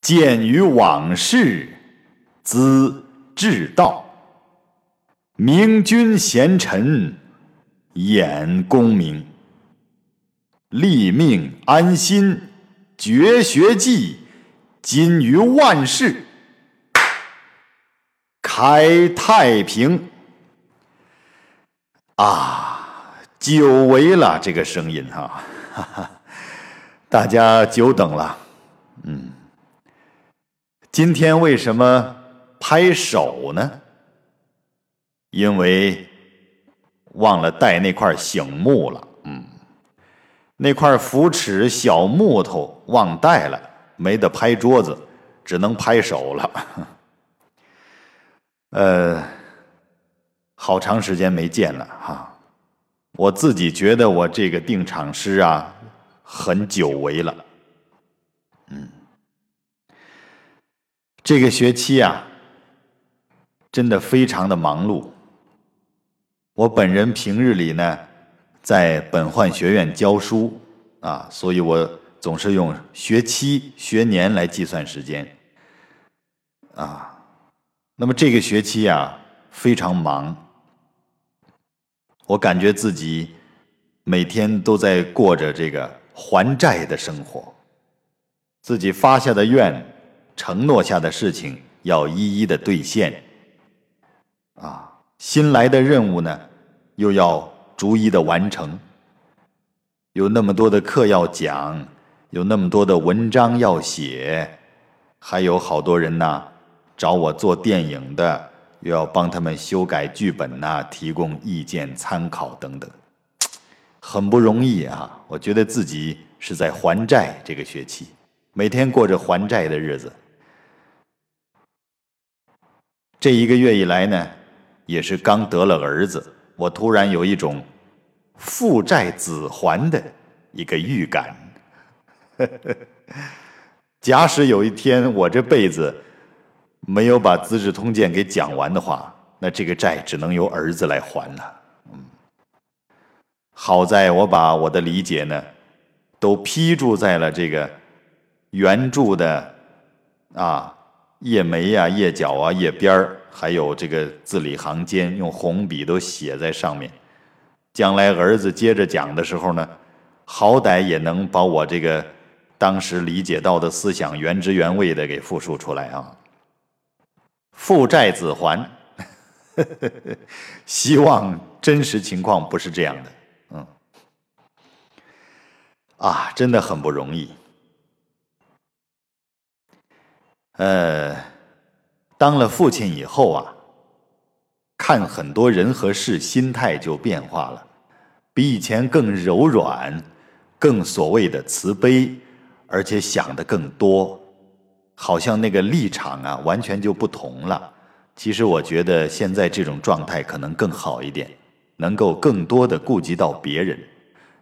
鉴于往事，资治道。明君贤臣，掩功名。立命安心，绝学技，今于万世，开太平。啊，久违了这个声音哈，哈哈，大家久等了。今天为什么拍手呢？因为忘了带那块醒木了。嗯，那块扶持小木头忘带了，没得拍桌子，只能拍手了。呃。好长时间没见了哈，我自己觉得我这个定场诗啊，很久违了。这个学期啊，真的非常的忙碌。我本人平日里呢，在本焕学院教书啊，所以我总是用学期、学年来计算时间。啊，那么这个学期啊，非常忙。我感觉自己每天都在过着这个还债的生活，自己发下的愿、承诺下的事情要一一的兑现，啊，新来的任务呢又要逐一的完成，有那么多的课要讲，有那么多的文章要写，还有好多人呐找我做电影的。又要帮他们修改剧本呐，提供意见参考等等，很不容易啊！我觉得自己是在还债，这个学期每天过着还债的日子。这一个月以来呢，也是刚得了儿子，我突然有一种父债子还的一个预感。假使有一天我这辈子……没有把《资治通鉴》给讲完的话，那这个债只能由儿子来还了。嗯，好在我把我的理解呢，都批注在了这个原著的啊页眉啊、页角啊、页边儿，还有这个字里行间，用红笔都写在上面。将来儿子接着讲的时候呢，好歹也能把我这个当时理解到的思想原汁原味的给复述出来啊。父债子还，希望真实情况不是这样的。嗯，啊，真的很不容易。呃，当了父亲以后啊，看很多人和事，心态就变化了，比以前更柔软，更所谓的慈悲，而且想的更多。好像那个立场啊，完全就不同了。其实我觉得现在这种状态可能更好一点，能够更多的顾及到别人，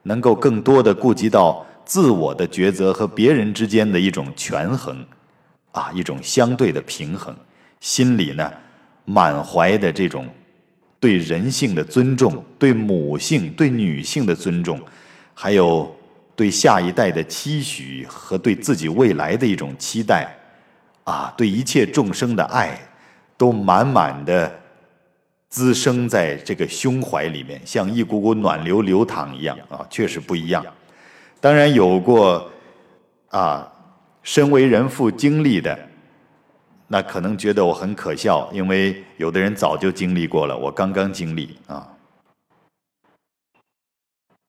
能够更多的顾及到自我的抉择和别人之间的一种权衡，啊，一种相对的平衡。心里呢，满怀的这种对人性的尊重，对母性、对女性的尊重，还有对下一代的期许和对自己未来的一种期待。啊，对一切众生的爱，都满满的滋生在这个胸怀里面，像一股股暖流流淌一样啊，确实不一样。当然有过啊，身为人父经历的，那可能觉得我很可笑，因为有的人早就经历过了，我刚刚经历啊。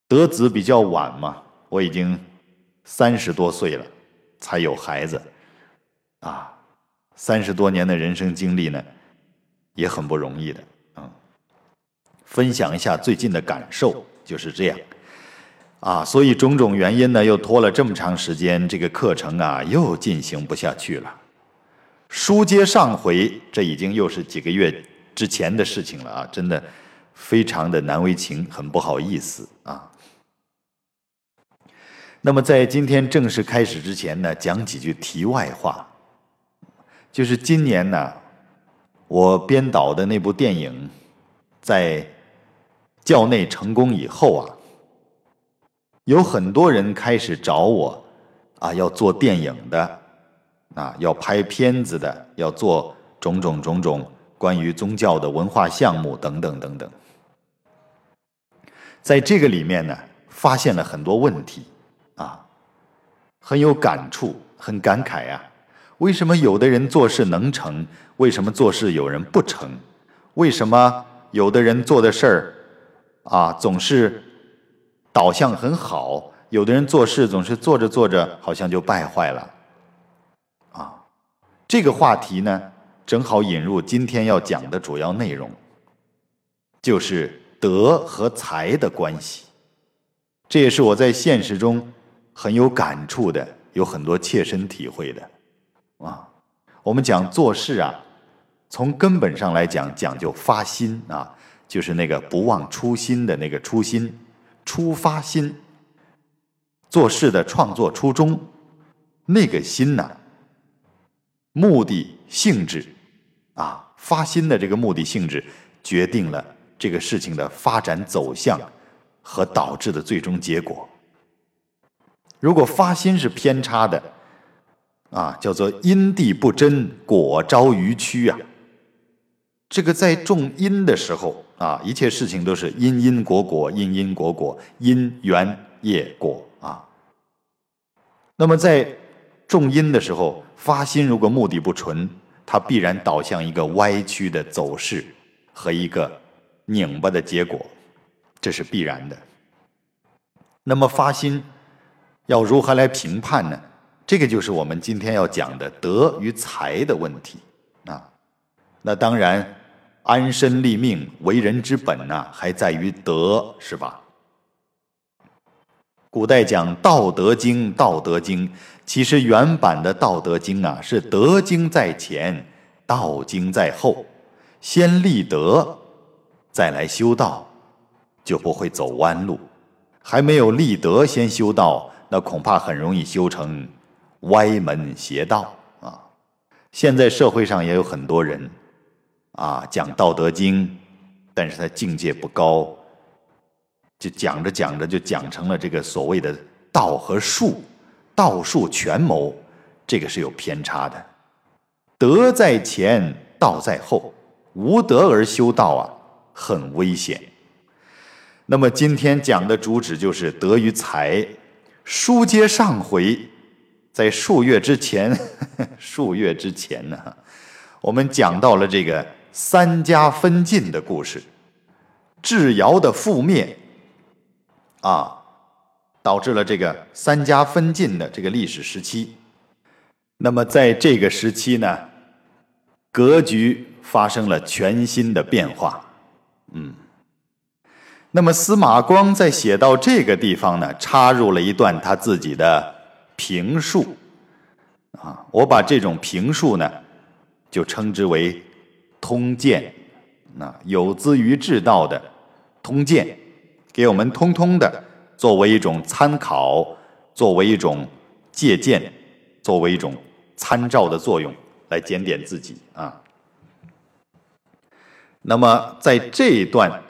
得子比较晚嘛，我已经三十多岁了，才有孩子。啊，三十多年的人生经历呢，也很不容易的。嗯，分享一下最近的感受，就是这样。啊，所以种种原因呢，又拖了这么长时间，这个课程啊，又进行不下去了。书接上回，这已经又是几个月之前的事情了啊，真的非常的难为情，很不好意思啊。那么在今天正式开始之前呢，讲几句题外话。就是今年呢，我编导的那部电影在校内成功以后啊，有很多人开始找我啊，要做电影的啊，要拍片子的，要做种种种种关于宗教的文化项目等等等等。在这个里面呢，发现了很多问题，啊，很有感触，很感慨呀。为什么有的人做事能成？为什么做事有人不成？为什么有的人做的事儿啊总是导向很好？有的人做事总是做着做着好像就败坏了。啊，这个话题呢，正好引入今天要讲的主要内容，就是德和才的关系。这也是我在现实中很有感触的，有很多切身体会的。啊，我们讲做事啊，从根本上来讲讲究发心啊，就是那个不忘初心的那个初心，出发心。做事的创作初衷，那个心呐，目的性质啊，发心的这个目的性质，决定了这个事情的发展走向和导致的最终结果。如果发心是偏差的，啊，叫做因地不真，果招于曲啊。这个在种因的时候啊，一切事情都是因因果果，因因果果，因缘业果啊。那么在种因的时候，发心如果目的不纯，它必然导向一个歪曲的走势和一个拧巴的结果，这是必然的。那么发心要如何来评判呢？这个就是我们今天要讲的德与才的问题啊。那当然，安身立命、为人之本呢，还在于德，是吧？古代讲《道德经》，《道德经》其实原版的《道德经》啊，是德经在前，道经在后，先立德，再来修道，就不会走弯路。还没有立德先修道，那恐怕很容易修成。歪门邪道啊！现在社会上也有很多人啊讲《道德经》，但是他境界不高，就讲着讲着就讲成了这个所谓的道和术，道术权谋，这个是有偏差的。德在前，道在后，无德而修道啊，很危险。那么今天讲的主旨就是德与才。书接上回。在数月之前，数月之前呢，我们讲到了这个三家分晋的故事，智尧的覆灭，啊，导致了这个三家分晋的这个历史时期。那么在这个时期呢，格局发生了全新的变化，嗯。那么司马光在写到这个地方呢，插入了一段他自己的。评述，啊，我把这种评述呢，就称之为通鉴，那有资于治道的通鉴，给我们通通的作为一种参考，作为一种借鉴，作为一种参照的作用来检点自己啊。那么在这一段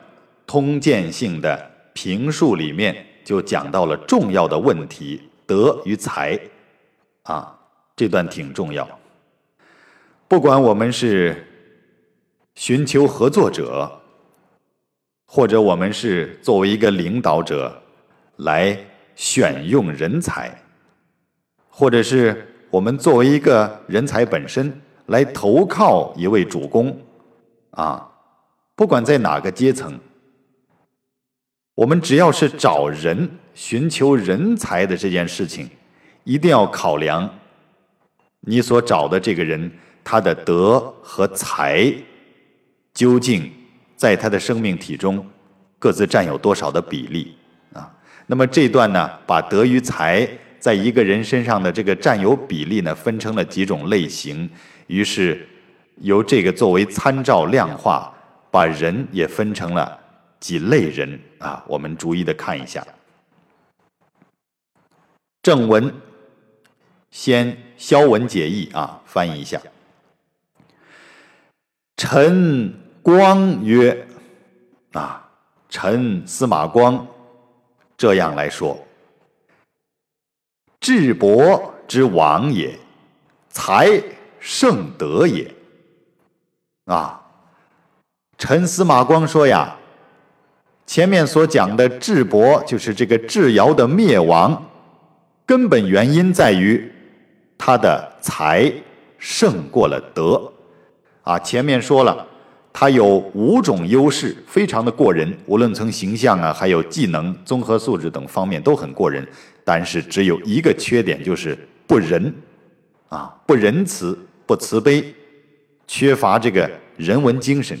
通鉴性的评述里面，就讲到了重要的问题。德与才，啊，这段挺重要。不管我们是寻求合作者，或者我们是作为一个领导者来选用人才，或者是我们作为一个人才本身来投靠一位主公，啊，不管在哪个阶层。我们只要是找人、寻求人才的这件事情，一定要考量你所找的这个人他的德和才究竟在他的生命体中各自占有多少的比例啊？那么这段呢，把德与才在一个人身上的这个占有比例呢，分成了几种类型，于是由这个作为参照量化，把人也分成了。几类人啊？我们逐一的看一下。正文先消文解义啊，翻译一下。陈光曰：“啊，陈司马光这样来说，智伯之王也，才胜德也。啊，陈司马光说呀，前面所讲的智伯就是这个智尧的灭亡，根本原因在于他的才胜过了德。啊，前面说了，他有五种优势，非常的过人，无论从形象啊，还有技能、综合素质等方面都很过人。但是只有一个缺点，就是不仁，啊，不仁慈，不慈悲，缺乏这个人文精神，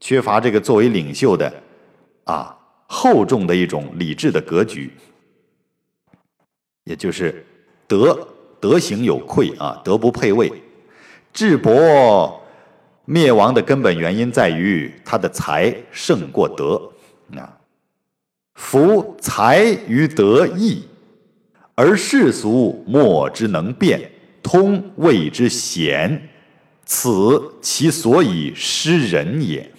缺乏这个作为领袖的啊厚重的一种理智的格局，也就是德德行有愧啊，德不配位。智伯灭亡的根本原因在于他的才胜过德啊，夫才与德异。而世俗莫之能辨，通谓之贤，此其所以失人也。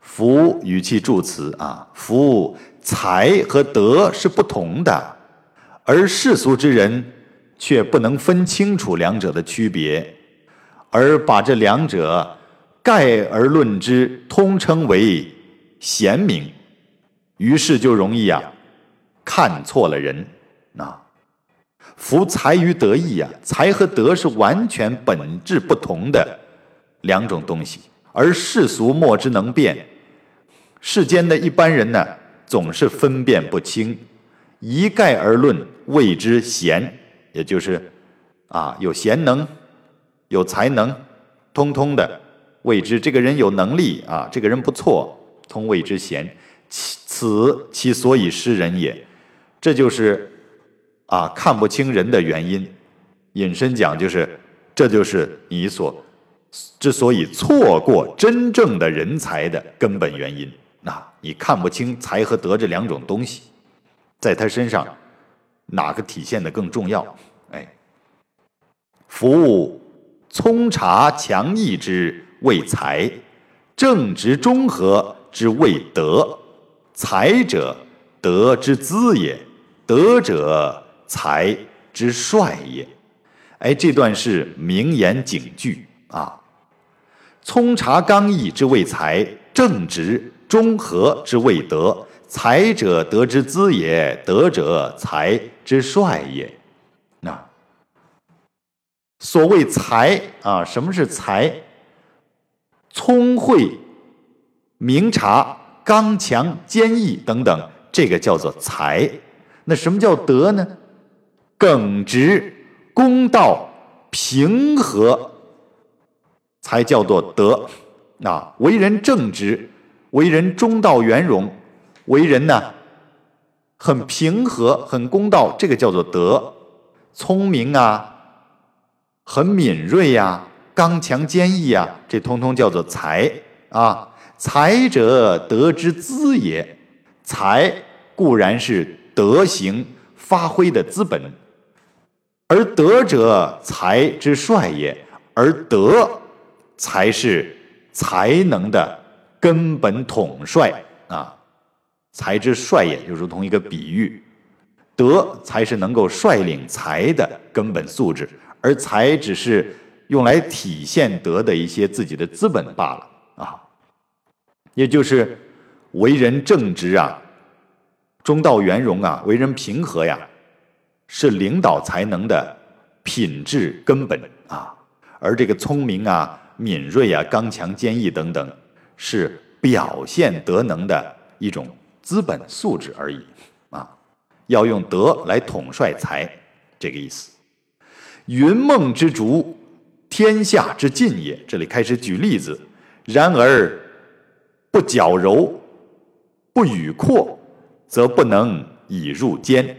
夫语气助词啊，夫才和德是不同的，而世俗之人却不能分清楚两者的区别，而把这两者概而论之，通称为贤明，于是就容易啊。看错了人，啊！福才于德义呀，才和德是完全本质不同的两种东西，而世俗莫之能辨。世间的一般人呢，总是分辨不清，一概而论谓之贤，也就是啊，有贤能，有才能，通通的谓之这个人有能力啊，这个人不错，通谓之贤。其此其所以失人也。这就是啊看不清人的原因，引申讲就是，这就是你所之所以错过真正的人才的根本原因。那你看不清才和德这两种东西，在他身上哪个体现的更重要？哎，服务聪察强毅之谓才，正直中和之谓德，才者德之资也。德者才之帅也，哎，这段是名言警句啊。聪察刚毅之谓才，正直中和之谓德。才者德之资也，德者才之帅也。所谓才啊，什么是才？聪慧、明察、刚强、坚毅等等，这个叫做才。那什么叫德呢？耿直、公道、平和，才叫做德。啊，为人正直，为人中道圆融，为人呢很平和、很公道，这个叫做德。聪明啊，很敏锐呀，刚强坚毅呀，这通通叫做才啊。才者，德之资也。才固然是。德行发挥的资本，而德者才之帅也，而德才是才能的根本统帅啊！才之帅也，就如同一个比喻，德才是能够率领才的根本素质，而才只是用来体现德的一些自己的资本罢了啊！也就是为人正直啊。中道圆融啊，为人平和呀，是领导才能的品质根本啊。而这个聪明啊、敏锐啊、刚强坚毅等等，是表现德能的一种资本素质而已啊。要用德来统帅才，这个意思。云梦之竹，天下之尽也。这里开始举例子，然而不矫揉，不与阔。则不能以入间。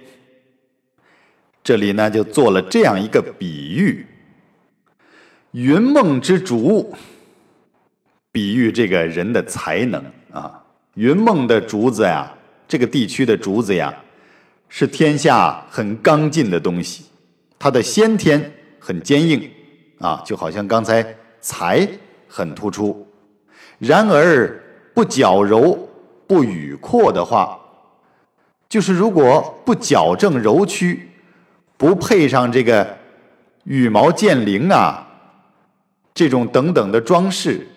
这里呢，就做了这样一个比喻：云梦之竹，比喻这个人的才能啊。云梦的竹子呀，这个地区的竹子呀，是天下很刚劲的东西，它的先天很坚硬啊，就好像刚才才很突出。然而不矫揉，不语阔的话。就是如果不矫正柔曲，不配上这个羽毛剑翎啊，这种等等的装饰，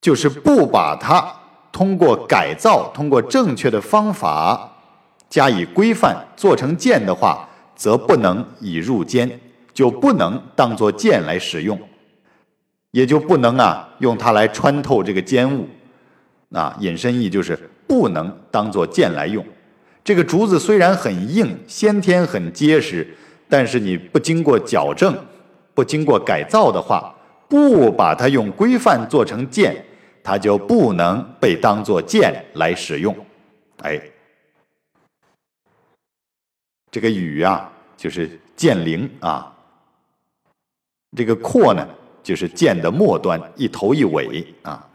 就是不把它通过改造、通过正确的方法加以规范做成剑的话，则不能以入监，就不能当做剑来使用，也就不能啊用它来穿透这个坚物。啊，引申义就是不能当做剑来用。这个竹子虽然很硬，先天很结实，但是你不经过矫正、不经过改造的话，不把它用规范做成剑，它就不能被当做剑来使用。哎，这个羽啊，就是剑翎啊。这个阔呢，就是剑的末端，一头一尾啊。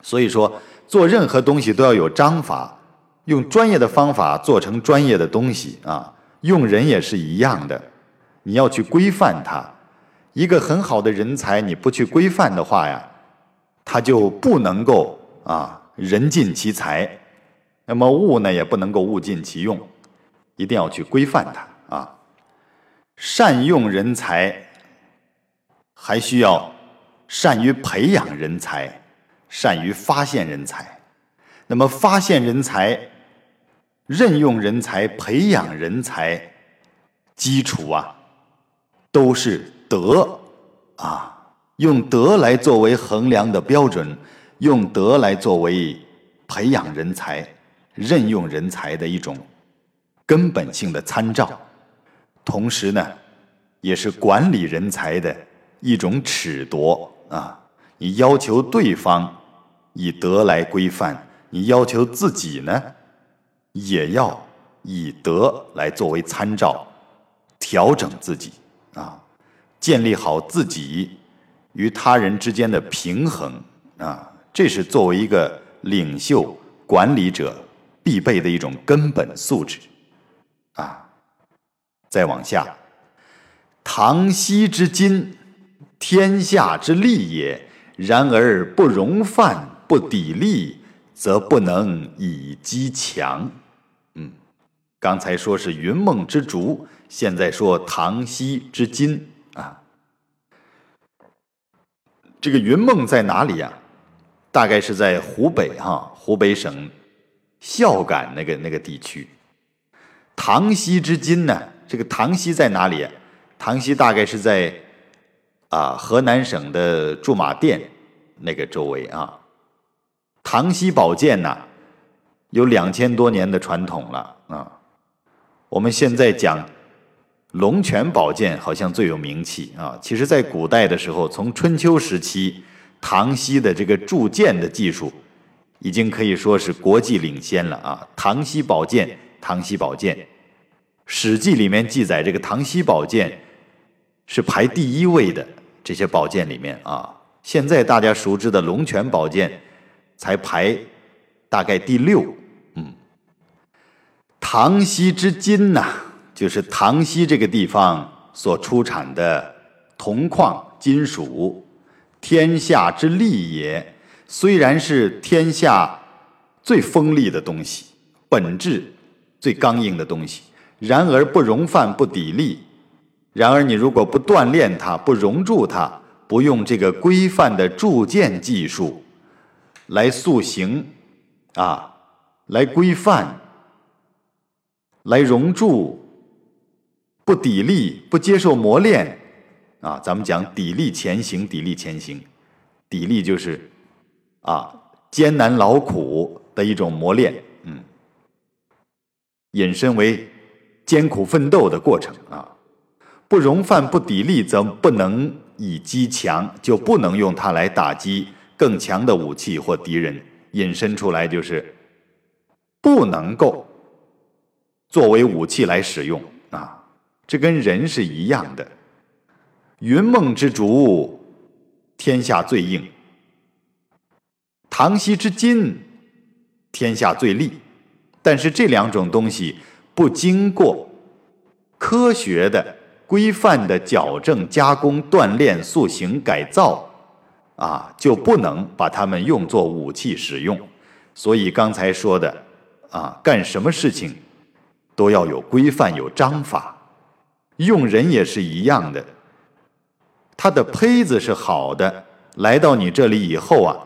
所以说，做任何东西都要有章法。用专业的方法做成专业的东西啊，用人也是一样的，你要去规范它。一个很好的人才，你不去规范的话呀，他就不能够啊人尽其才，那么物呢也不能够物尽其用，一定要去规范它啊。善用人才，还需要善于培养人才，善于发现人才。那么发现人才、任用人才、培养人才，基础啊，都是德啊，用德来作为衡量的标准，用德来作为培养人才、任用人才的一种根本性的参照，同时呢，也是管理人才的一种尺度啊。你要求对方以德来规范。你要求自己呢，也要以德来作为参照，调整自己啊，建立好自己与他人之间的平衡啊，这是作为一个领袖、管理者必备的一种根本素质。再往下，唐僖之今，天下之利也；然而不容犯，不砥砺。则不能以击强，嗯，刚才说是云梦之竹，现在说唐僖之金啊。这个云梦在哪里呀？大概是在湖北哈，湖北省孝感那个那个地区。唐僖之金呢？这个唐溪在哪里？唐溪大概是在啊河南省的驻马店那个周围啊。唐西宝剑呐，有两千多年的传统了啊。我们现在讲龙泉宝剑，好像最有名气啊。其实，在古代的时候，从春秋时期，唐西的这个铸剑的技术，已经可以说是国际领先了啊。唐西宝剑，唐西宝剑，《史记》里面记载，这个唐西宝剑是排第一位的这些宝剑里面啊。现在大家熟知的龙泉宝剑。才排大概第六，嗯，唐西之金呐，就是唐西这个地方所出产的铜矿金属，天下之利也。虽然是天下最锋利的东西，本质最刚硬的东西，然而不容犯，不砥砺。然而你如果不锻炼它，不熔铸它，不用这个规范的铸剑技术。来塑形，啊，来规范，来熔铸，不砥砺，不接受磨练，啊，咱们讲砥砺前行，砥砺前行，砥砺就是啊艰难劳苦的一种磨练，嗯，引申为艰苦奋斗的过程啊，不容犯，不砥砺，则不能以击强，就不能用它来打击。更强的武器或敌人引申出来就是不能够作为武器来使用啊，这跟人是一样的。云梦之竹，天下最硬；唐僖之金，天下最利。但是这两种东西不经过科学的、规范的矫正、加工、锻炼、塑形、改造。啊，就不能把它们用作武器使用，所以刚才说的，啊，干什么事情都要有规范、有章法，用人也是一样的。他的胚子是好的，来到你这里以后啊，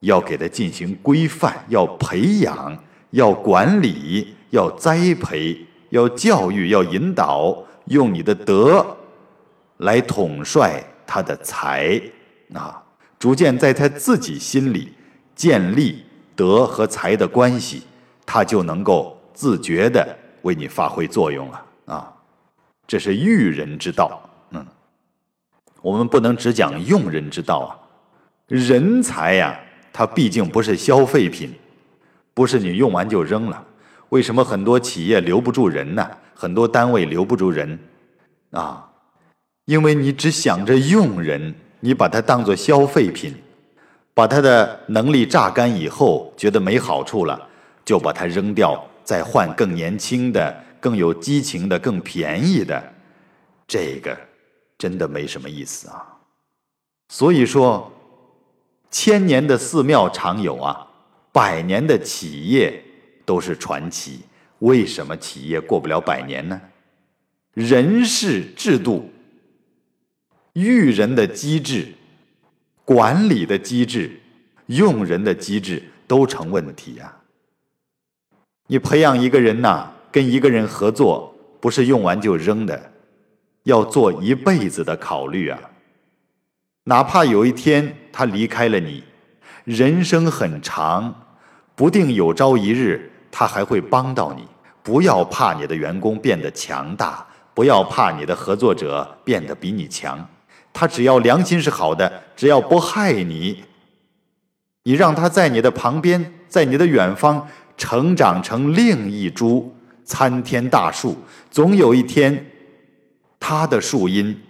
要给他进行规范，要培养，要管理，要栽培，要教育，要引导，用你的德来统帅他的才。啊，逐渐在他自己心里建立德和才的关系，他就能够自觉的为你发挥作用了。啊，这是育人之道。嗯我们不能只讲用人之道啊，人才呀，它毕竟不是消费品，不是你用完就扔了。为什么很多企业留不住人呢？很多单位留不住人啊？因为你只想着用人，你把它当做消费品，把他的能力榨干以后，觉得没好处了，就把它扔掉，再换更年轻的、更有激情的、更便宜的，这个。真的没什么意思啊！所以说，千年的寺庙常有啊，百年的企业都是传奇。为什么企业过不了百年呢？人事制度、育人的机制、管理的机制、用人的机制都成问题呀。你培养一个人呐，跟一个人合作，不是用完就扔的。要做一辈子的考虑啊！哪怕有一天他离开了你，人生很长，不定有朝一日他还会帮到你。不要怕你的员工变得强大，不要怕你的合作者变得比你强。他只要良心是好的，只要不害你，你让他在你的旁边，在你的远方成长成另一株参天大树，总有一天。他的树荫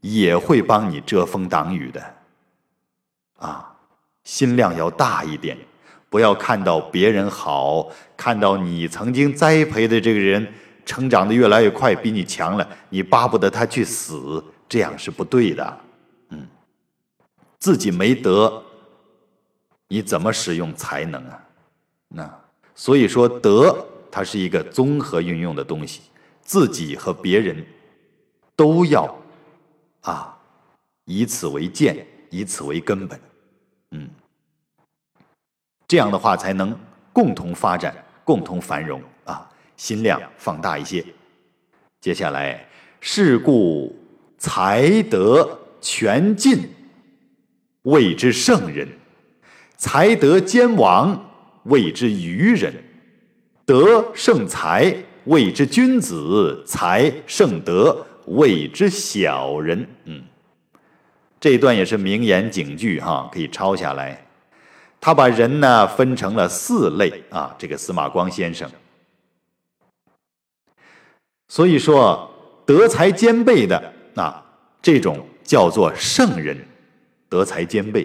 也会帮你遮风挡雨的，啊，心量要大一点，不要看到别人好，看到你曾经栽培的这个人成长的越来越快，比你强了，你巴不得他去死，这样是不对的。嗯，自己没德，你怎么使用才能啊？那所以说，德它是一个综合运用的东西，自己和别人。都要啊，以此为鉴，以此为根本，这样的话才能共同发展，共同繁荣啊，心量放大一些。接下来，是故才德全尽，谓之圣人；才德兼亡，谓之愚人；德胜才，谓之君子；才胜德。谓之小人，嗯，这一段也是名言警句哈，可以抄下来。他把人呢分成了四类啊，这个司马光先生。所以说，德才兼备的啊，这种叫做圣人，德才兼备；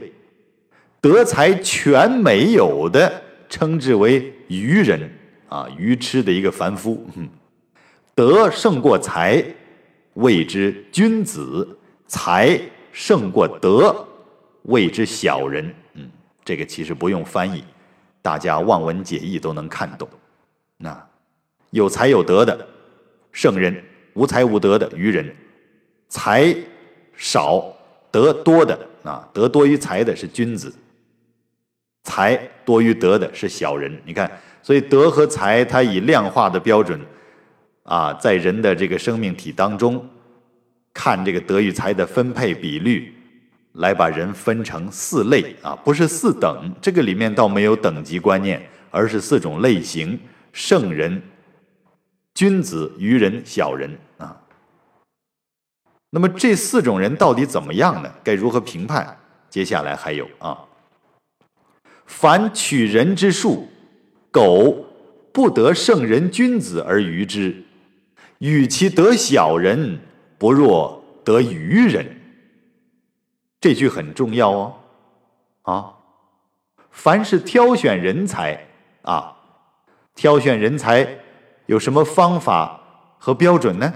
德才全没有的，称之为愚人啊，愚痴的一个凡夫。德胜过才。谓之君子，才胜过德，谓之小人。这个其实不用翻译，大家望文解义都能看懂。那有才有德的圣人，无才无德的愚人，才少德多的啊，德多于才的是君子，才多于德的是小人。你看，所以德和才，它以量化的标准。啊，在人的这个生命体当中，看这个德与才的分配比率，来把人分成四类啊，不是四等，这个里面倒没有等级观念，而是四种类型：圣人、君子、愚人、小人啊。那么这四种人到底怎么样呢？该如何评判？接下来还有啊，凡取人之术，苟不得圣人君子而愚之。与其得小人，不若得愚人。这句很重要哦，啊，凡是挑选人才啊，挑选人才有什么方法和标准呢？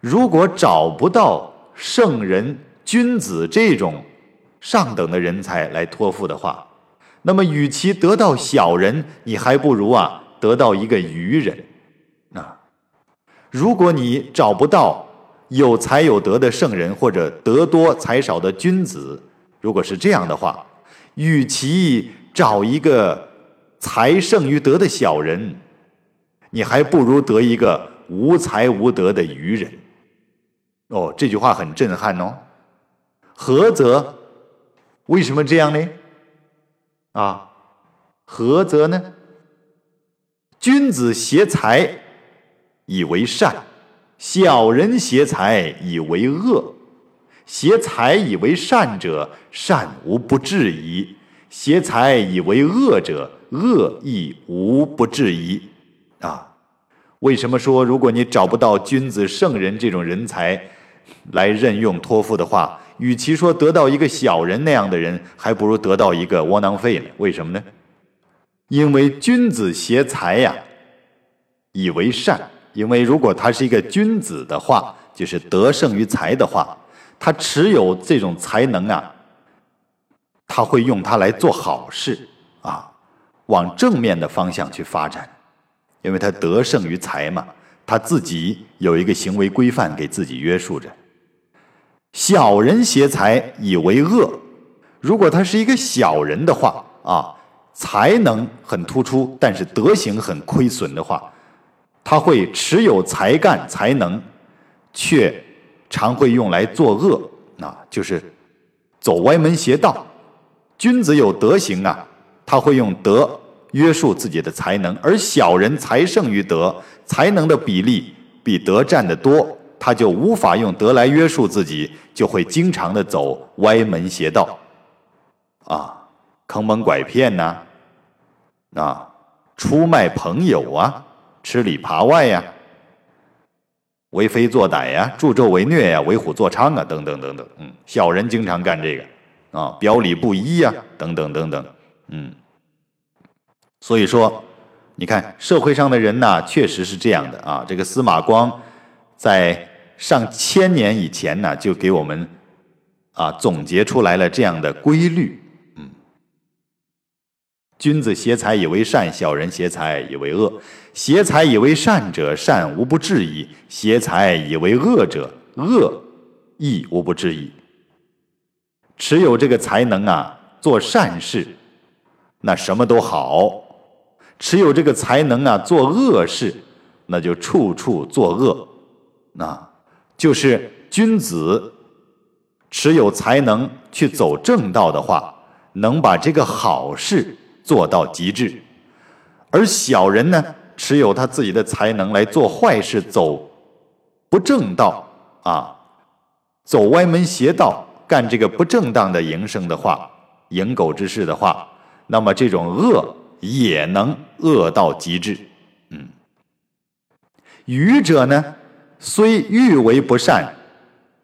如果找不到圣人、君子这种上等的人才来托付的话，那么与其得到小人，你还不如啊得到一个愚人。啊如果你找不到有才有德的圣人，或者德多才少的君子，如果是这样的话，与其找一个才胜于德的小人，你还不如得一个无才无德的愚人。哦，这句话很震撼哦。何则？为什么这样呢？啊，何则呢？君子挟才以为善，小人挟才以为恶。挟才以为善者，善无不至矣；挟才以为恶者，恶亦无不至矣。啊，为什么说如果你找不到君子圣人这种人才来任用托付的话，与其说得到一个小人那样的人，还不如得到一个窝囊废呢？为什么呢？因为君子挟才呀，以为善。因为如果他是一个君子的话，就是德胜于才的话。他持有这种才能啊，他会用它来做好事啊，往正面的方向去发展，因为他得胜于才嘛，他自己有一个行为规范给自己约束着。小人挟才以为恶，如果他是一个小人的话啊，才能很突出，但是德行很亏损的话，他会持有才干才能，却。常会用来作恶，啊，就是走歪门邪道。君子有德行啊，他会用德约束自己的才能；而小人才胜于德，才能的比例比德占得多，他就无法用德来约束自己，就会经常的走歪门邪道，啊，坑蒙拐骗呐，啊，出卖朋友啊，吃里扒外呀。为非作歹呀，助纣为虐呀，为虎作伥啊，等等等等，嗯，小人经常干这个，啊，表里不一呀，等等等等，嗯，所以说，你看社会上的人呐，确实是这样的啊。这个司马光在上千年以前呢，就给我们啊总结出来了这样的规律。君子挟才以为善，小人挟才以为恶。挟才以为善者，善无不至矣；挟才以为恶者，恶亦无不至矣。持有这个才能啊，做善事，那什么都好；持有这个才能啊，做恶事，那就处处作恶。那就是君子持有才能去走正道的话，能把这个好事。做到极致，而小人呢，持有他自己的才能来做坏事，走不正道啊，走歪门邪道，干这个不正当的营生的话，营狗之事的话，那么这种恶也能恶到极致。嗯，愚者呢，虽欲为不善，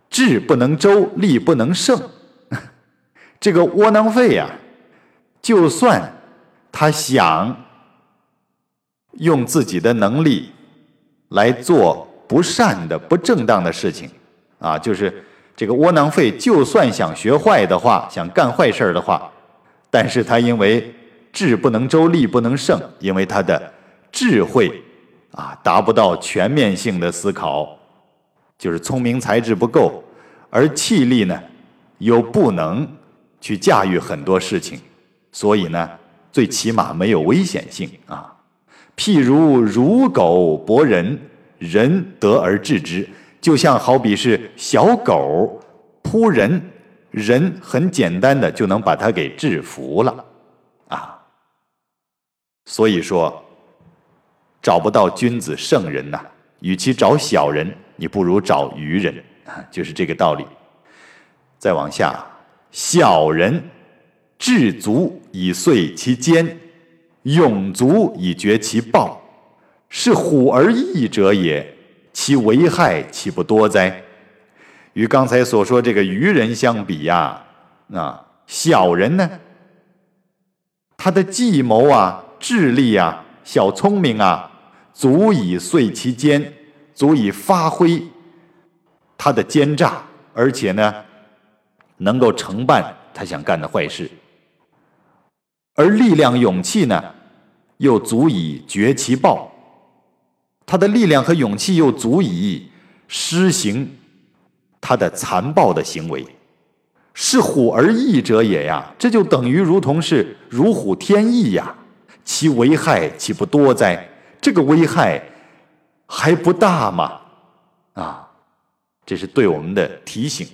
智不能周，力不能胜，这个窝囊废呀，就算。他想用自己的能力来做不善的、不正当的事情，啊，就是这个窝囊废，就算想学坏的话，想干坏事儿的话，但是他因为智不能周，力不能胜，因为他的智慧啊达不到全面性的思考，就是聪明才智不够，而气力呢又不能去驾驭很多事情，所以呢。最起码没有危险性啊！譬如如狗搏人，人得而治之，就像好比是小狗扑人，人很简单的就能把它给制服了啊！所以说，找不到君子圣人呐，与其找小人，你不如找愚人啊，就是这个道理。再往下，小人。智足以遂其坚，勇足以决其暴，是虎而翼者也。其危害岂不多哉？与刚才所说这个愚人相比呀，啊，小人呢，他的计谋啊、智力啊、小聪明啊，足以遂其坚，足以发挥他的奸诈，而且呢，能够承办他想干的坏事。而力量、勇气呢，又足以绝其暴，他的力量和勇气又足以施行他的残暴的行为。是虎而翼者也呀，这就等于如同是如虎添翼呀，其危害岂不多哉？这个危害还不大吗？啊，这是对我们的提醒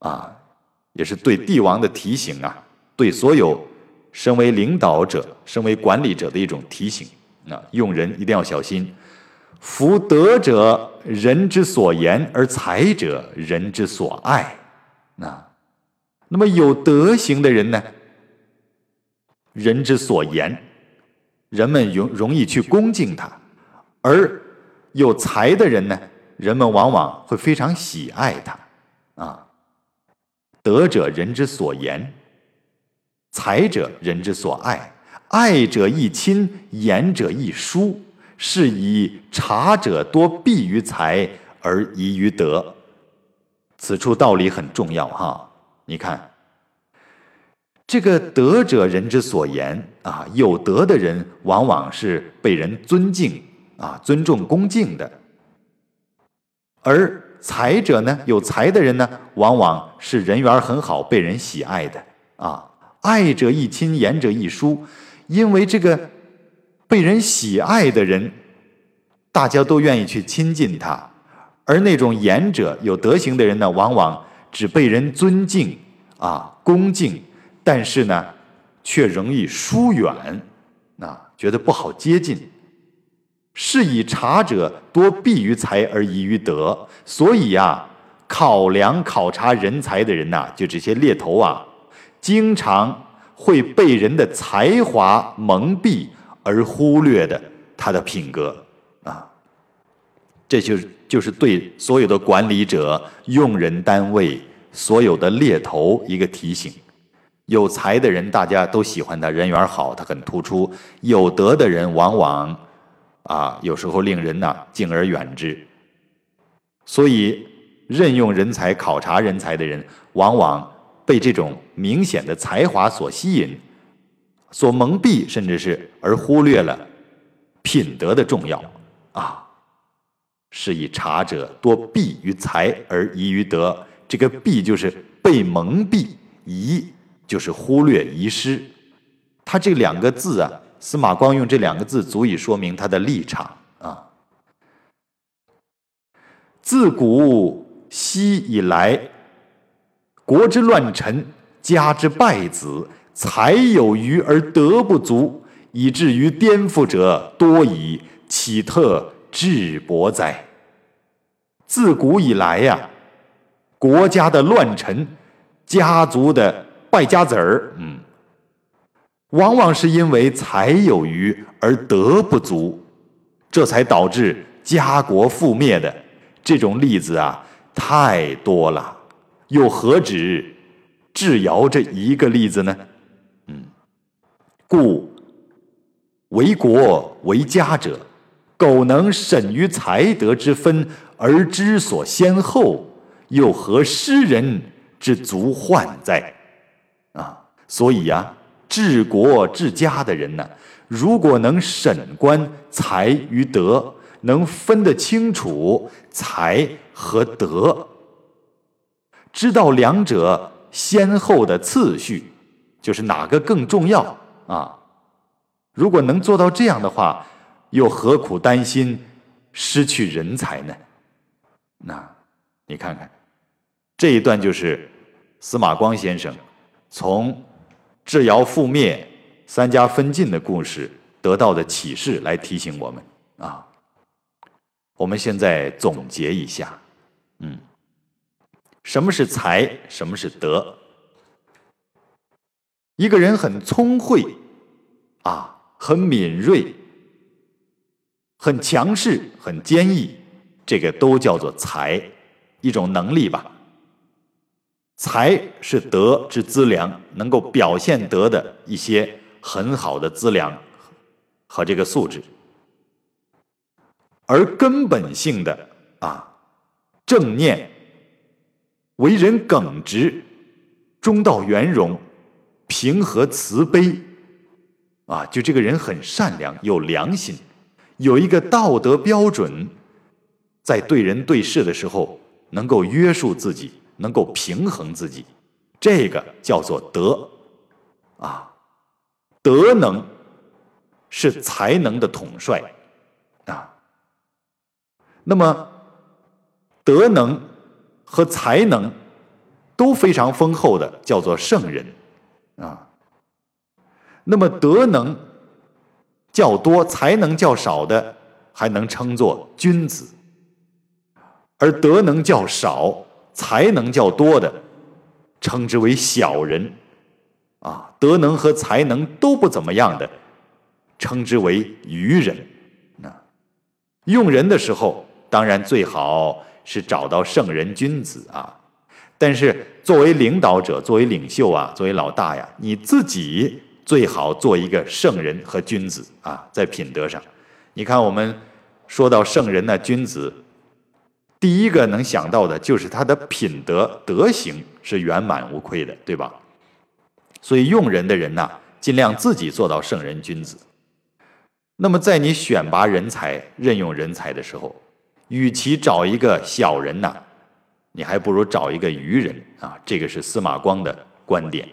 啊，也是对帝王的提醒啊，对所有身为领导者、身为管理者的一种提醒啊，用人一定要小心。夫德者，人之所言；而才者，人之所爱。那。那么有德行的人呢？人之所言，人们容容易去恭敬他；而有才的人呢，人们往往会非常喜爱他。啊，德者人之所言，才者人之所爱，爱者亦亲，言者亦疏，是以察者多避于才而疑于德。此处道理很重要哈。你看，这个德者人之所言啊，有德的人往往是被人尊敬啊、尊重、恭敬的；而才者呢，有才的人呢，往往是人缘很好、被人喜爱的啊。爱者亦亲，言者亦疏，因为这个被人喜爱的人，大家都愿意去亲近他；而那种言者、有德行的人呢，往往。只被人尊敬啊，恭敬，但是呢，却容易疏远，啊，觉得不好接近。是以察者多避于才而疑于德，所以呀，考量考察人才的人呐，就这些猎头啊，经常会被人的才华蒙蔽而忽略的他的品格啊，这就是。就是对所有的管理者、用人单位、所有的猎头一个提醒：有才的人大家都喜欢他，人缘好，他很突出；有德的人往往啊，有时候令人呐敬而远之。所以，任用人才、考察人才的人，往往被这种明显的才华所吸引、所蒙蔽，甚至是而忽略了品德的重要啊。是以察者多避于才而疑于德，这个避就是被蒙蔽，疑就是忽略遗失。他这两个字啊，司马光用这两个字足以说明他的立场啊。自古昔以来，国之乱臣，家之败子，才有余而德不足，以至于颠覆者多矣，岂特？智伯哉！自古以来呀，国家的乱臣，家族的败家子儿，嗯，往往是因为才有余而德不足，这才导致家国覆灭的这种例子啊，太多了。又何止智尧这一个例子呢？嗯，故为国为家者。苟能审于才德之分而知所先后，又何失人之足患哉？啊，所以呀，治国治家的人呢，如果能审观才与德，能分得清楚才和德，知道两者先后的次序，就是哪个更重要啊？如果能做到这样的话。又何苦担心失去人才呢？那你看看这一段，就是司马光先生从智尧覆灭、三家分晋的故事得到的启示，来提醒我们啊。我们现在总结一下，嗯，什么是才？什么是德？一个人很聪慧啊，很敏锐。很强势，很坚毅，这个都叫做才，一种能力吧。才是德之资粮，能够表现德的一些很好的资粮和这个素质。而根本性的啊，正念，为人耿直，中道圆融，平和慈悲，啊，就这个人很善良，有良心。有一个道德标准，在对人对事的时候能够约束自己，能够平衡自己，这个叫做德啊。德能是才能的统帅啊。那么，德能和才能都非常丰厚的，叫做圣人啊。那么，德能。较多才能较少的，还能称作君子；而德能较少、才能较多的，称之为小人。啊，德能和才能都不怎么样的，称之为愚人。啊，用人的时候，当然最好是找到圣人君子啊。但是作为领导者、作为领袖啊、作为老大呀，你自己。最好做一个圣人和君子啊，在品德上，你看我们说到圣人呢，君子，第一个能想到的就是他的品德德行是圆满无愧的，对吧？所以用人的人呐，尽量自己做到圣人君子。那么在你选拔人才、任用人才的时候，与其找一个小人呐，你还不如找一个愚人啊。这个是司马光的观点。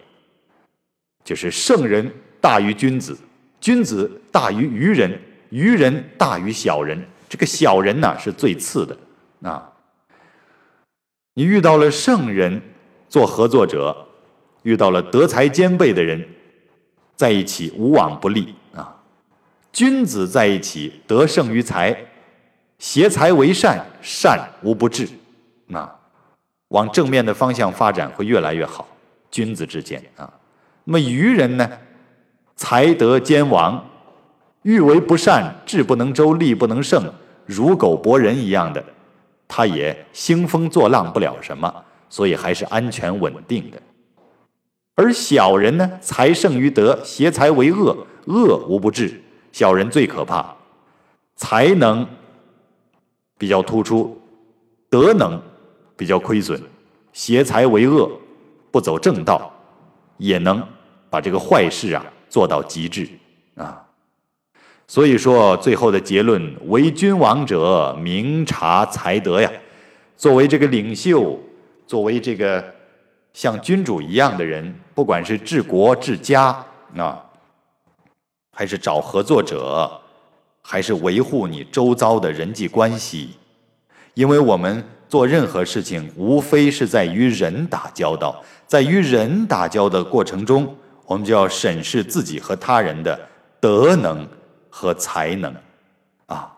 就是圣人大于君子，君子大于愚人，愚人大于小人。这个小人呢是最次的啊。你遇到了圣人做合作者，遇到了德才兼备的人，在一起无往不利啊。君子在一起得胜于才，挟才为善，善无不治。那往正面的方向发展会越来越好。君子之间啊。那么愚人呢，才德兼亡，欲为不善，智不能周，力不能胜，如狗搏人一样的，他也兴风作浪不了什么，所以还是安全稳定的。而小人呢，才胜于德，挟才为恶，恶无不至。小人最可怕，才能比较突出，德能比较亏损，邪财为恶，不走正道，也能。把这个坏事啊做到极致啊，所以说最后的结论：为君王者，明察才德呀。作为这个领袖，作为这个像君主一样的人，不管是治国治家啊，还是找合作者，还是维护你周遭的人际关系，因为我们做任何事情，无非是在与人打交道，在与人打交道的过程中。我们就要审视自己和他人的德能和才能，啊，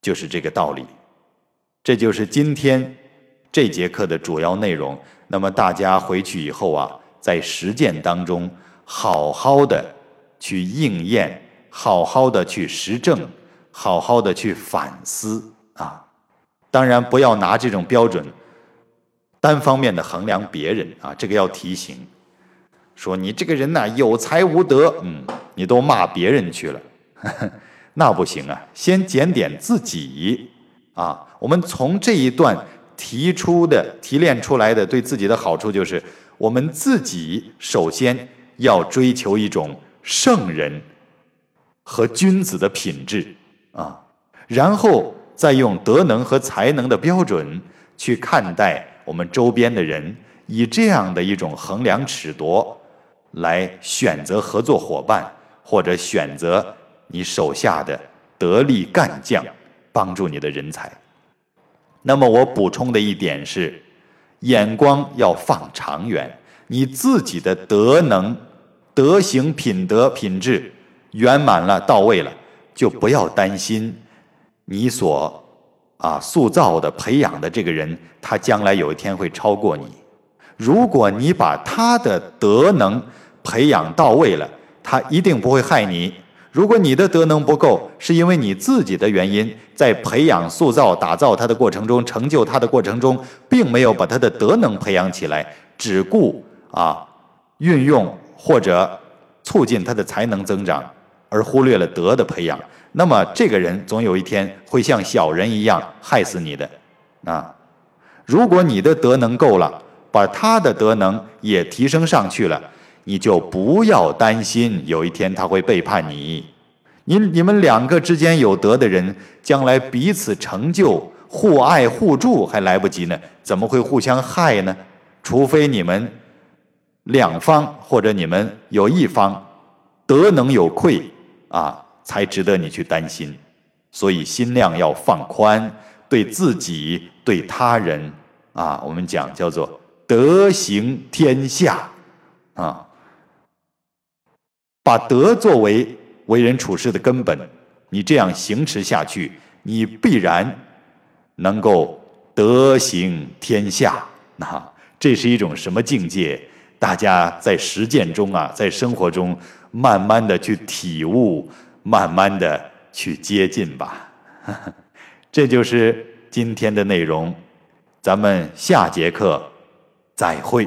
就是这个道理。这就是今天这节课的主要内容。那么大家回去以后啊，在实践当中好好的去应验，好好的去实证，好好的去反思啊。当然不要拿这种标准单方面的衡量别人啊，这个要提醒。说你这个人呐，有才无德，嗯，你都骂别人去了，那不行啊！先检点自己啊！我们从这一段提出的、提炼出来的对自己的好处，就是我们自己首先要追求一种圣人和君子的品质啊，然后再用德能和才能的标准去看待我们周边的人，以这样的一种衡量尺度。来选择合作伙伴，或者选择你手下的得力干将，帮助你的人才。那么我补充的一点是，眼光要放长远。你自己的德能、德行、品德、品质圆满了、到位了，就不要担心你所啊塑造的、培养的这个人，他将来有一天会超过你。如果你把他的德能培养到位了，他一定不会害你。如果你的德能不够，是因为你自己的原因，在培养、塑造、打造他的过程中，成就他的过程中，并没有把他的德能培养起来，只顾啊运用或者促进他的才能增长，而忽略了德的培养，那么这个人总有一天会像小人一样害死你的啊！如果你的德能够了，把他的德能也提升上去了。你就不要担心有一天他会背叛你，你你们两个之间有德的人，将来彼此成就、互爱互助还来不及呢，怎么会互相害呢？除非你们两方或者你们有一方德能有愧啊，才值得你去担心。所以心量要放宽，对自己、对他人啊，我们讲叫做德行天下啊，把德作为。为人处事的根本，你这样行持下去，你必然能够德行天下。那这是一种什么境界？大家在实践中啊，在生活中慢慢的去体悟，慢慢的去接近吧。这就是今天的内容，咱们下节课再会。